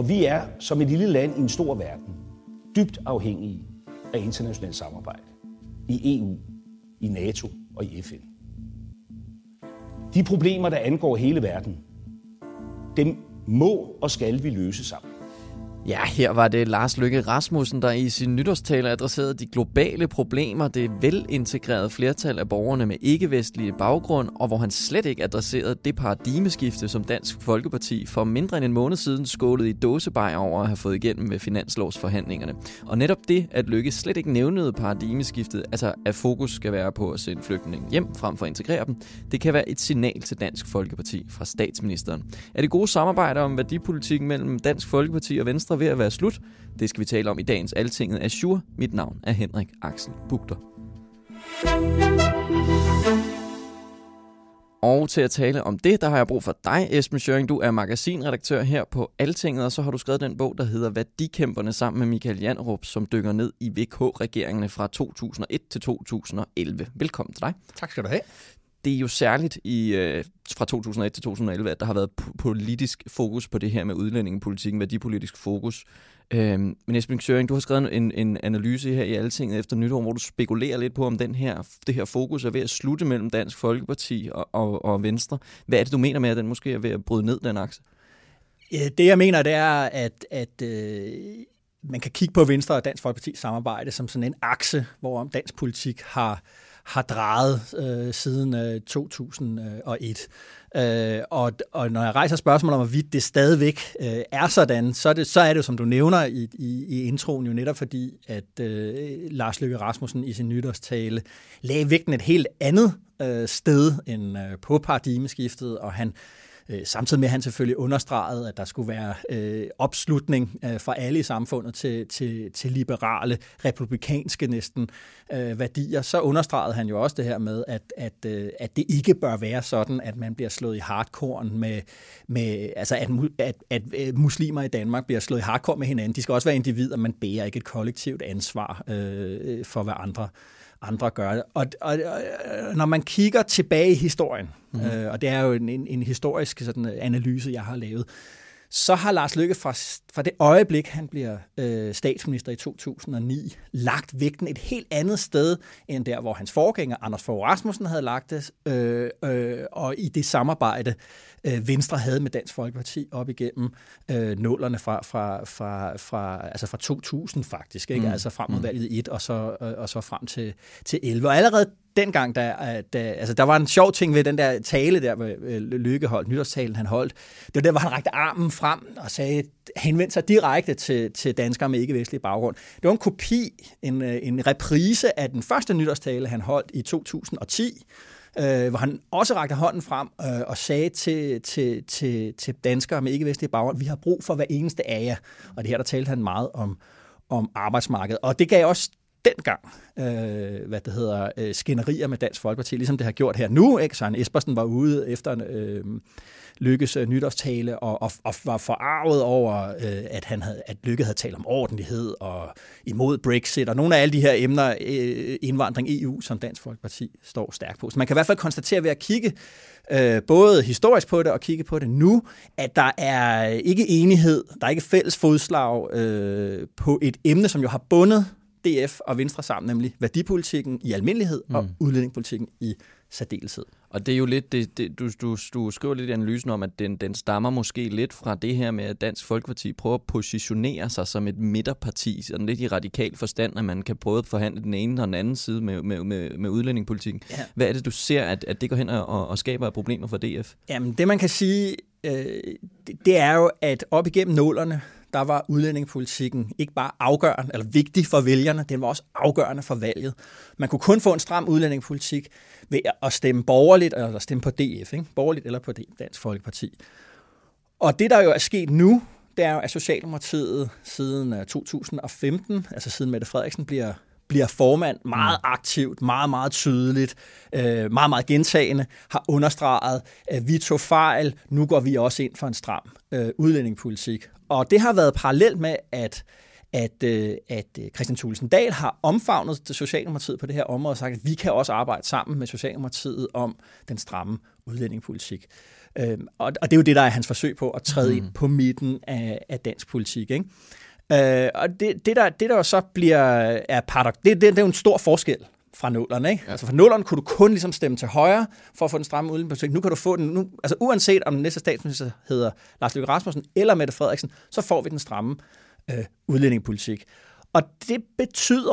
Og vi er, som et lille land i en stor verden, dybt afhængige af internationalt samarbejde. I EU, i NATO og i FN. De problemer, der angår hele verden, dem må og skal vi løse sammen. Ja, her var det Lars Løkke Rasmussen, der i sin nytårstale adresserede de globale problemer, det velintegrerede flertal af borgerne med ikke-vestlige baggrund, og hvor han slet ikke adresserede det paradigmeskifte, som Dansk Folkeparti for mindre end en måned siden skålede i dåsebej over at have fået igennem med finanslovsforhandlingerne. Og netop det, at Løkke slet ikke nævnede paradigmeskiftet, altså at fokus skal være på at sende flygtninge hjem frem for at integrere dem, det kan være et signal til Dansk Folkeparti fra statsministeren. Er det gode samarbejde om værdipolitikken mellem Dansk Folkeparti og Venstre ved at være slut? Det skal vi tale om i dagens Altinget Azure. Mit navn er Henrik Axel Bugter. Og til at tale om det, der har jeg brug for dig, Esben Schøring. Du er magasinredaktør her på Altinget, og så har du skrevet den bog, der hedder Værdikæmperne sammen med Michael Janrup, som dykker ned i VK-regeringerne fra 2001 til 2011. Velkommen til dig. Tak skal du have det er jo særligt i, øh, fra 2001 til 2011, at der har været politisk fokus på det her med udlændingepolitikken, værdipolitisk fokus. Øhm, men Esben Søring, du har skrevet en, en analyse her i Altinget efter nytår, hvor du spekulerer lidt på, om den her, det her fokus er ved at slutte mellem Dansk Folkeparti og, og, og Venstre. Hvad er det, du mener med, at den måske er ved at bryde ned, den akse? Det, jeg mener, det er, at, at øh, man kan kigge på Venstre og Dansk Folkeparti samarbejde som sådan en akse, hvor dansk politik har har drejet øh, siden øh, 2001. Øh, og, og når jeg rejser spørgsmål om, hvorvidt det stadigvæk øh, er sådan, så er, det, så er det, som du nævner i, i, i introen, jo netop fordi, at øh, Lars Løkke Rasmussen i sin nytårstale lagde vægten et helt andet øh, sted end øh, på paradigmeskiftet, og han Øh, samtidig med, at han selvfølgelig understregede, at der skulle være øh, opslutning øh, fra alle i samfundet til, til, til liberale, republikanske næsten øh, værdier, så understregede han jo også det her med, at, at, øh, at det ikke bør være sådan, at man bliver slået i hardcore med, med altså at, at, at øh, muslimer i Danmark bliver slået i hardcore med hinanden. De skal også være individer, man bærer ikke et kollektivt ansvar øh, øh for, hvad andre andre gør det. Og, og, og når man kigger tilbage i historien, mm. øh, og det er jo en, en, en historisk sådan, analyse, jeg har lavet, så har Lars Løkke fra, fra det øjeblik, han bliver øh, statsminister i 2009, lagt vægten et helt andet sted, end der, hvor hans forgænger, Anders Fogh Rasmussen, havde lagt det, øh, øh, og i det samarbejde, øh, Venstre havde med Dansk Folkeparti op igennem øh, nullerne fra, fra, fra, fra, altså fra 2000 faktisk, ikke? Mm. altså frem mod mm. valget 1 og så, og, og så frem til, til 11. Og allerede dengang, der, øh, der, altså der var en sjov ting ved den der tale der, med øh, Lykke holdt, nytårstalen han holdt. Det var der, hvor han rakte armen frem og sagde, henvendte sig direkte til, til danskere med ikke-vestlig baggrund. Det var en kopi, en, øh, en reprise af den første nytårstale, han holdt i 2010, øh, hvor han også rakte hånden frem øh, og sagde til, til, til, til danskere med ikke-vestlig baggrund, vi har brug for hver eneste af jer. Og det her, der talte han meget om, om arbejdsmarkedet. Og det gav også dengang, øh, hvad det hedder, øh, skænderier med Dansk Folkeparti, ligesom det har gjort her nu. Ikke? Søren Espersen var ude efter øh, Lykkes øh, nytårstale og, og, og var forarvet over, øh, at, han havde, at Lykke havde talt om ordentlighed og imod Brexit og nogle af alle de her emner, øh, indvandring EU, som Dansk Folkeparti står stærkt på. Så man kan i hvert fald konstatere ved at kigge øh, både historisk på det og kigge på det nu, at der er ikke enighed, der er ikke fælles fodslag øh, på et emne, som jo har bundet DF og Venstre sammen, nemlig værdipolitikken i almindelighed og mm. udlændingepolitikken i særdeleshed. Og det er jo lidt, det, det, du, du, du skriver lidt i analysen om, at den, den stammer måske lidt fra det her med, at Dansk Folkeparti prøver at positionere sig som et midterparti, sådan lidt i radikal forstand, at man kan prøve at forhandle den ene og den anden side med, med, med, med udlændingepolitikken. Ja. Hvad er det, du ser, at, at det går hen og, og skaber problemer for DF? Jamen, det man kan sige, øh, det, det er jo, at op igennem nålerne, der var udlændingepolitikken ikke bare afgørende, eller vigtig for vælgerne, den var også afgørende for valget. Man kunne kun få en stram udlændingepolitik ved at stemme borgerligt, eller stemme på DF, ikke? borgerligt eller på Dansk Folkeparti. Og det, der jo er sket nu, det er jo, at Socialdemokratiet siden øh, 2015, altså siden Mette Frederiksen bliver bliver formand meget mm. aktivt, meget, meget tydeligt, øh, meget, meget gentagende, har understreget, at vi tog fejl, nu går vi også ind for en stram øh, udlændingepolitik. Og det har været parallelt med, at at, øh, at øh, Christian Thulesen Dahl har omfavnet Socialdemokratiet på det her område og sagt, at vi kan også arbejde sammen med Socialdemokratiet om den stramme udlændingepolitik. Øhm, og, og det er jo det, der er hans forsøg på at træde mm. ind på midten af, af dansk politik. Ikke? Øh, og det, det, der, det, der så bliver er paradox, det, det, det er jo en stor forskel fra nullerne. Ikke? Ja. Altså for nullerne kunne du kun ligesom stemme til højre for at få den stramme udenrigspolitik. Nu kan du få den, nu, altså uanset om den næste statsminister hedder Lars Løkke Rasmussen eller Mette Frederiksen, så får vi den stramme øh, udlændingepolitik. Og det betyder,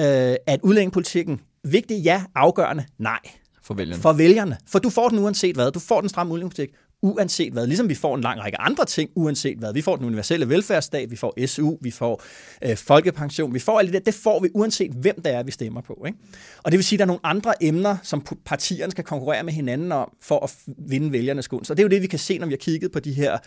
øh, at udlændingepolitikken vigtig, ja, afgørende, nej. For vælgerne. For vælgerne. For du får den uanset hvad. Du får den stramme udlændingepolitik, uanset hvad. Ligesom vi får en lang række andre ting, uanset hvad. Vi får den universelle velfærdsstat, vi får SU, vi får øh, folkepension, vi får alt det der. Det får vi uanset hvem det er, vi stemmer på. Ikke? Og det vil sige, at der er nogle andre emner, som partierne skal konkurrere med hinanden om, for at vinde vælgernes gunst. Og det er jo det, vi kan se, når vi har kigget på de her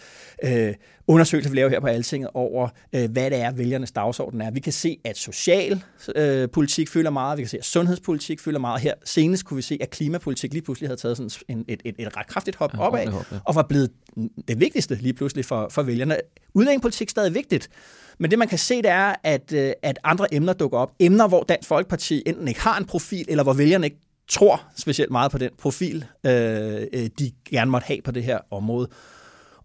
øh, undersøgelser, vi laver her på Altinget, over øh, hvad det er, vælgernes dagsorden er. Vi kan se, at social øh, politik fylder meget, vi kan se, at sundhedspolitik fylder meget. Her senest kunne vi se, at klimapolitik lige pludselig havde taget sådan en, et, et, et ret kraftigt hop ja, opad. Hop, ja og var blevet det vigtigste lige pludselig for, for vælgerne. Udlændingepolitik er stadig vigtigt, men det man kan se, det er, at, øh, at andre emner dukker op. Emner, hvor Dansk Folkeparti enten ikke har en profil, eller hvor vælgerne ikke tror specielt meget på den profil, øh, øh de gerne måtte have på det her område.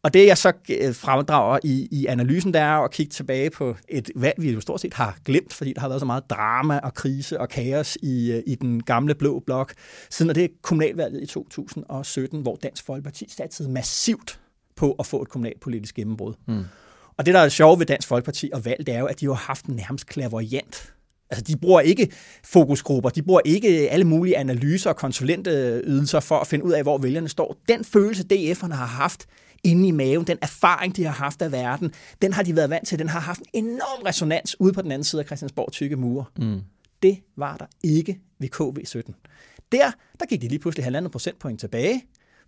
Og det, jeg så øh, fremdrager i, i analysen, der er at kigge tilbage på et valg, vi jo stort set har glemt, fordi der har været så meget drama og krise og kaos i, øh, i den gamle blå blok, siden det kommunalvalget i 2017, hvor Dansk Folkeparti satsede massivt på at få et kommunalpolitisk gennembrud. Mm. Og det, der er sjovt ved Dansk Folkeparti og valg, det er jo, at de har haft en nærmest klaverjant Altså, de bruger ikke fokusgrupper, de bruger ikke alle mulige analyser og konsulentydelser for at finde ud af, hvor vælgerne står. Den følelse, DF'erne har haft, inde i maven, den erfaring, de har haft af verden, den har de været vant til, den har haft en enorm resonans ude på den anden side af Christiansborg tykke mure. Mm. Det var der ikke ved KV17. Der, der gik de lige pludselig halvandet procentpoint tilbage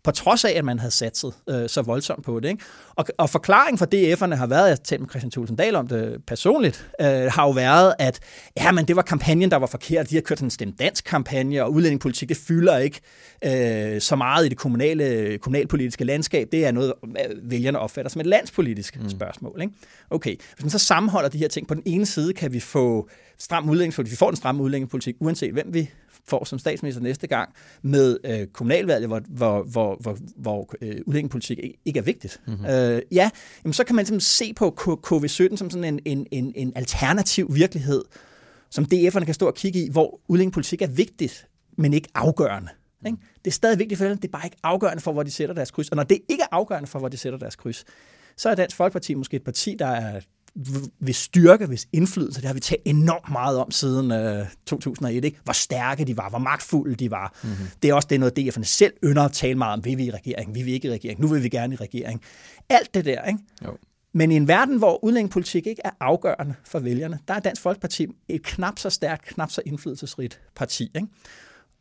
på trods af, at man havde satset øh, så voldsomt på det. Ikke? Og, og forklaringen for DF'erne har været, jeg talte med Christian Thulsen Dahl om det personligt, øh, har jo været, at ja, men det var kampagnen, der var forkert. De har kørt en stem dansk kampagne, og udlændingepolitik, det fylder ikke øh, så meget i det kommunale, kommunalpolitiske landskab. Det er noget, øh, vælgerne opfatter som et landspolitisk mm. spørgsmål. Ikke? Okay, hvis man så sammenholder de her ting, på den ene side kan vi få stram udlændingepolitik, vi får en stram udlændingepolitik, uanset hvem vi får som statsminister næste gang med øh, kommunalvalget, hvor, hvor, hvor, hvor, hvor øh, udlændingepolitik ikke er vigtigt. Mm-hmm. Øh, ja, jamen, så kan man simpelthen se på KV17 som sådan en, en, en, en alternativ virkelighed, som DF'erne kan stå og kigge i, hvor udlændingepolitik er vigtigt, men ikke afgørende. Ikke? Det er stadig vigtigt for dem, det er bare ikke afgørende for, hvor de sætter deres kryds. Og når det ikke er afgørende for, hvor de sætter deres kryds, så er Dansk Folkeparti måske et parti, der er hvis styrke, hvis indflydelse, det har vi talt enormt meget om siden øh, 2001, ikke? hvor stærke de var, hvor magtfulde de var. Mm-hmm. Det er også det, noget DF'erne selv ynder at tale meget om. Vil vi i regering? Vil vi ikke i regering? Nu vil vi gerne i regering. Alt det der, ikke? Jo. Men i en verden, hvor udlændingepolitik ikke er afgørende for vælgerne, der er Dansk Folkeparti et knap så stærkt, knap så indflydelsesrigt parti. Ikke?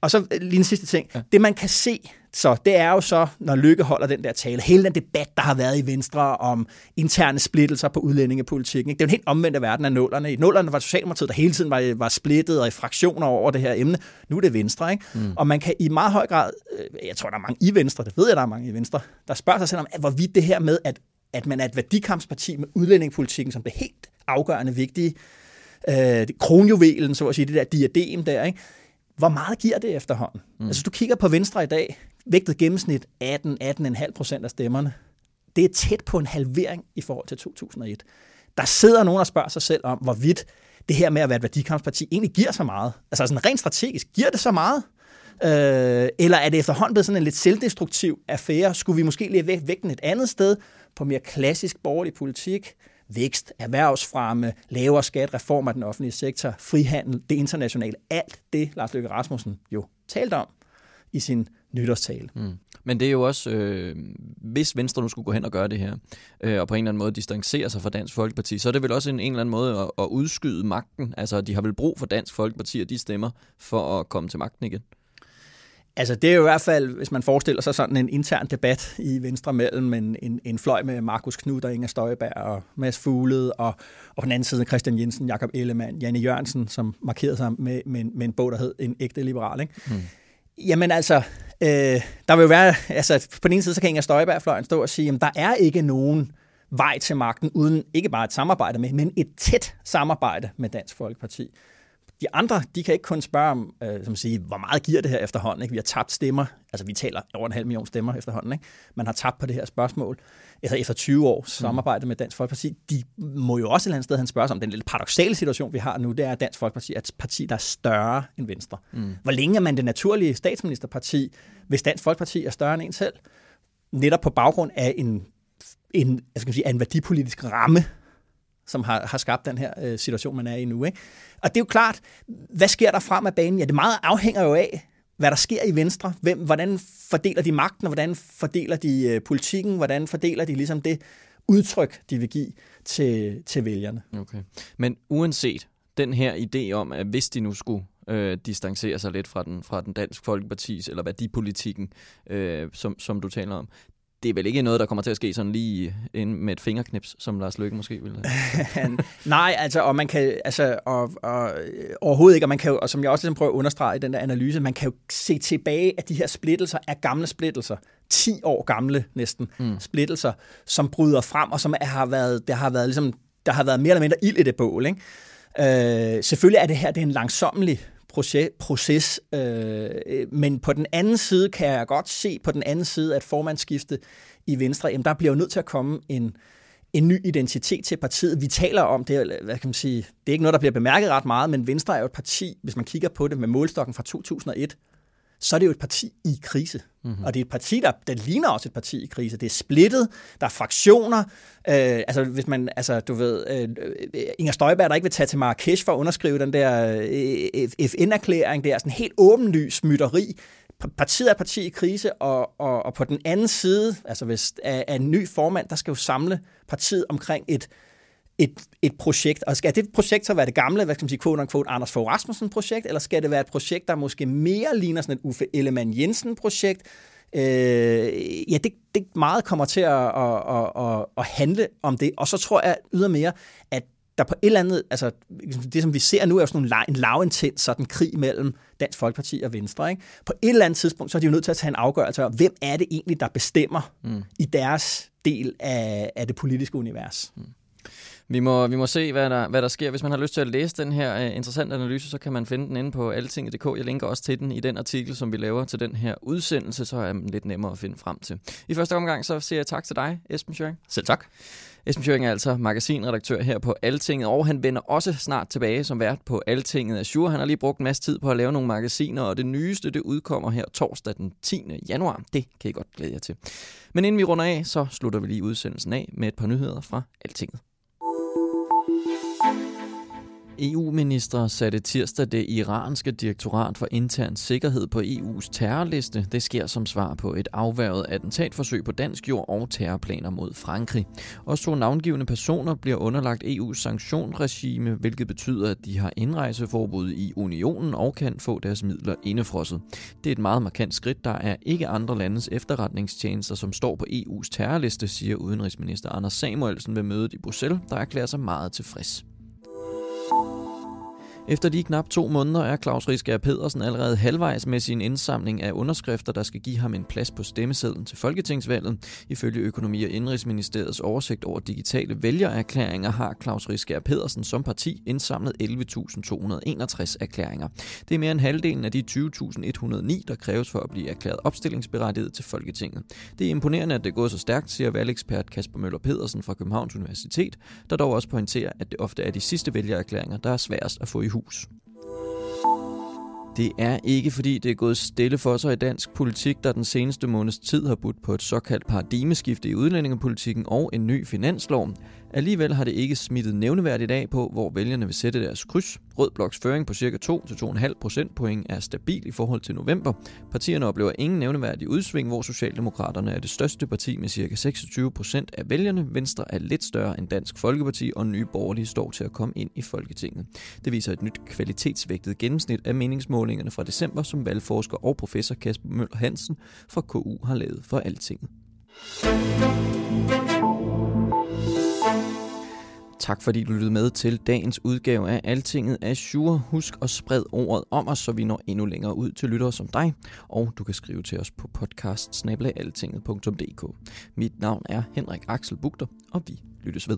Og så øh, lige en sidste ting. Ja. Det man kan se, så det er jo så, når Lykke holder den der tale, hele den debat, der har været i Venstre om interne splittelser på udlændingepolitikken. Ikke? Det er jo en helt omvendt verden af nullerne. I nullerne var Socialdemokratiet, der hele tiden var, var splittet og i fraktioner over det her emne. Nu er det Venstre. Ikke? Mm. Og man kan i meget høj grad, øh, jeg tror, der er mange i Venstre, det ved jeg, der er mange i Venstre, der spørger sig selv om, hvorvidt det her med, at, at man er et værdikampsparti med udlændingepolitikken som det helt afgørende vigtige, øh, kronjuvelen, så at sige, det der diadem der, ikke? Hvor meget giver det efterhånden? Mm. Altså, du kigger på Venstre i dag, vægtet gennemsnit 18-18,5 procent af stemmerne. Det er tæt på en halvering i forhold til 2001. Der sidder nogen og spørger sig selv om, hvorvidt det her med at være et værdikampsparti egentlig giver så meget. Altså sådan rent strategisk, giver det så meget? Øh, eller er det efterhånden blevet sådan en lidt selvdestruktiv affære? Skulle vi måske lige vægten et andet sted på mere klassisk borgerlig politik? Vækst, erhvervsfremme, lavere skat, reform af den offentlige sektor, frihandel, det internationale, alt det Lars Løkke Rasmussen jo talte om i sin nytårstale. Mm. Men det er jo også, øh, hvis Venstre nu skulle gå hen og gøre det her, øh, og på en eller anden måde distancere sig fra Dansk Folkeparti, så er det vel også en, en eller anden måde at, at udskyde magten. Altså, de har vel brug for Dansk Folkeparti og de stemmer for at komme til magten igen. Altså det er jo i hvert fald, hvis man forestiller sig sådan en intern debat i Venstre mellem en, en, en fløj med Markus Knud og Inger Støjberg og Mads Fuglede, og, og på den anden side Christian Jensen, Jakob Ellemann, Janne Jørgensen, som markerede sig med, med, med en bog, der hed En ægte liberal. Ikke? Mm. Jamen altså, øh, der vil jo være, altså på den ene side, så kan Inger Støjberg-fløjen stå og sige, at der er ikke nogen vej til magten, uden ikke bare et samarbejde med, men et tæt samarbejde med Dansk Folkeparti. De andre, de kan ikke kun spørge om, øh, som sige, hvor meget giver det her efterhånden. Ikke? Vi har tabt stemmer, altså vi taler over en halv million stemmer efterhånden. Ikke? Man har tabt på det her spørgsmål. Altså efter 20 år samarbejde med Dansk Folkeparti, de må jo også et eller andet sted han spørge sig om den lidt paradoxale situation, vi har nu, det er, at Dansk Folkeparti er et parti, der er større end Venstre. Mm. Hvor længe er man det naturlige statsministerparti, hvis Dansk Folkeparti er større end en selv? Netop på baggrund af en, en, jeg skal sige, en værdipolitisk ramme, som har, har skabt den her øh, situation, man er i nu. Ikke? Og det er jo klart, hvad sker der frem af banen? Ja, det meget afhænger jo af, hvad der sker i Venstre. Hvem, hvordan fordeler de magten, og hvordan fordeler de øh, politikken, hvordan fordeler de ligesom det udtryk, de vil give til, til vælgerne. Okay. Men uanset den her idé om, at hvis de nu skulle øh, distancere sig lidt fra den, fra den dansk folkepartis, eller værdipolitikken, øh, som, som du taler om, det er vel ikke noget, der kommer til at ske sådan lige ind med et fingerknips, som Lars Løkke måske ville have? Nej, altså, og man kan, altså, og, og, overhovedet ikke, og man kan jo, og som jeg også ligesom prøver at understrege i den der analyse, man kan jo se tilbage, at de her splittelser er gamle splittelser, 10 år gamle næsten mm. splittelser, som bryder frem, og som er, har været, der har været ligesom, der har været mere eller mindre ild i det bål, ikke? Øh, selvfølgelig er det her det er en langsommelig proces. Øh, øh, men på den anden side kan jeg godt se på den anden side, at formandsskifte i Venstre, jamen der bliver jo nødt til at komme en, en ny identitet til partiet. Vi taler om det, hvad kan man sige, det er ikke noget, der bliver bemærket ret meget, men Venstre er jo et parti, hvis man kigger på det med målstokken fra 2001, så er det jo et parti i krise. Mm-hmm. Og det er et parti, der, der ligner også et parti i krise. Det er splittet, der er fraktioner. Øh, altså, hvis man, altså, du ved, øh, Inger Støjberg, der ikke vil tage til Marrakesh for at underskrive den der øh, FN-erklæring, det er sådan helt åbenlys mytteri. Partiet er parti i krise, og, og, og på den anden side, altså hvis er, er en ny formand, der skal jo samle partiet omkring et, et, et projekt, og skal det projekt så være det gamle, hvad skal man sige, quote unquote, Anders Fogh Rasmussen projekt, eller skal det være et projekt, der måske mere ligner sådan et Uffe Ellemann Jensen projekt? Øh, ja, det, det meget kommer til at, at, at, at, at handle om det, og så tror jeg ydermere, at der på et eller andet, altså det som vi ser nu er jo sådan en, en lavintens sådan krig mellem Dansk Folkeparti og Venstre. Ikke? På et eller andet tidspunkt, så er de jo nødt til at tage en afgørelse om, hvem er det egentlig, der bestemmer mm. i deres del af, af det politiske univers. Mm. Vi må, vi må se, hvad der, hvad der sker. Hvis man har lyst til at læse den her uh, interessante analyse, så kan man finde den inde på altinget.dk. Jeg linker også til den i den artikel, som vi laver til den her udsendelse, så er den lidt nemmere at finde frem til. I første omgang så siger jeg tak til dig, Esben Schøring. Selv tak. Esben Schøring er altså magasinredaktør her på Altinget, og han vender også snart tilbage som vært på Altinget Azure. Han har lige brugt en masse tid på at lave nogle magasiner, og det nyeste det udkommer her torsdag den 10. januar. Det kan I godt glæde jer til. Men inden vi runder af, så slutter vi lige udsendelsen af med et par nyheder fra Altinget. EU-minister satte tirsdag det iranske direktorat for intern sikkerhed på EU's terrorliste. Det sker som svar på et afværget attentatforsøg på dansk jord og terrorplaner mod Frankrig. Også to navngivende personer bliver underlagt EU's sanktionregime, hvilket betyder, at de har indrejseforbud i unionen og kan få deres midler indefrosset. Det er et meget markant skridt. Der er ikke andre landes efterretningstjenester, som står på EU's terrorliste, siger udenrigsminister Anders Samuelsen ved mødet i Bruxelles, der erklærer sig meget tilfreds. Efter de knap to måneder er Claus Risker Pedersen allerede halvvejs med sin indsamling af underskrifter, der skal give ham en plads på stemmesedlen til Folketingsvalget. Ifølge Økonomi- og Indrigsministeriets oversigt over digitale vælgererklæringer har Claus Risker Pedersen som parti indsamlet 11.261 erklæringer. Det er mere end halvdelen af de 20.109, der kræves for at blive erklæret opstillingsberettiget til Folketinget. Det er imponerende, at det er gået så stærkt, siger valgekspert Kasper Møller Pedersen fra Københavns Universitet, der dog også pointerer, at det ofte er de sidste vælgererklæringer, der er sværest at få i hus. Det er ikke fordi, det er gået stille for sig i dansk politik, der den seneste måneds tid har budt på et såkaldt paradigmeskifte i udlændingepolitikken og en ny finanslov. Alligevel har det ikke smittet nævneværdigt af på, hvor vælgerne vil sætte deres kryds. Rød Bloks føring på ca. 2-2,5 procentpoint er stabil i forhold til november. Partierne oplever ingen nævneværdig udsving, hvor Socialdemokraterne er det største parti med ca. 26 procent af vælgerne. Venstre er lidt større end Dansk Folkeparti, og Nye Borgerlige står til at komme ind i Folketinget. Det viser et nyt kvalitetsvægtet gennemsnit af meningsmålingerne fra december, som valgforsker og professor Kasper Møller Hansen fra KU har lavet for Altinget. Tak fordi du lyttede med til dagens udgave af Altinget af Sure. Husk at sprede ordet om os, så vi når endnu længere ud til lyttere som dig. Og du kan skrive til os på podcast Mit navn er Henrik Axel Bugter, og vi lyttes ved.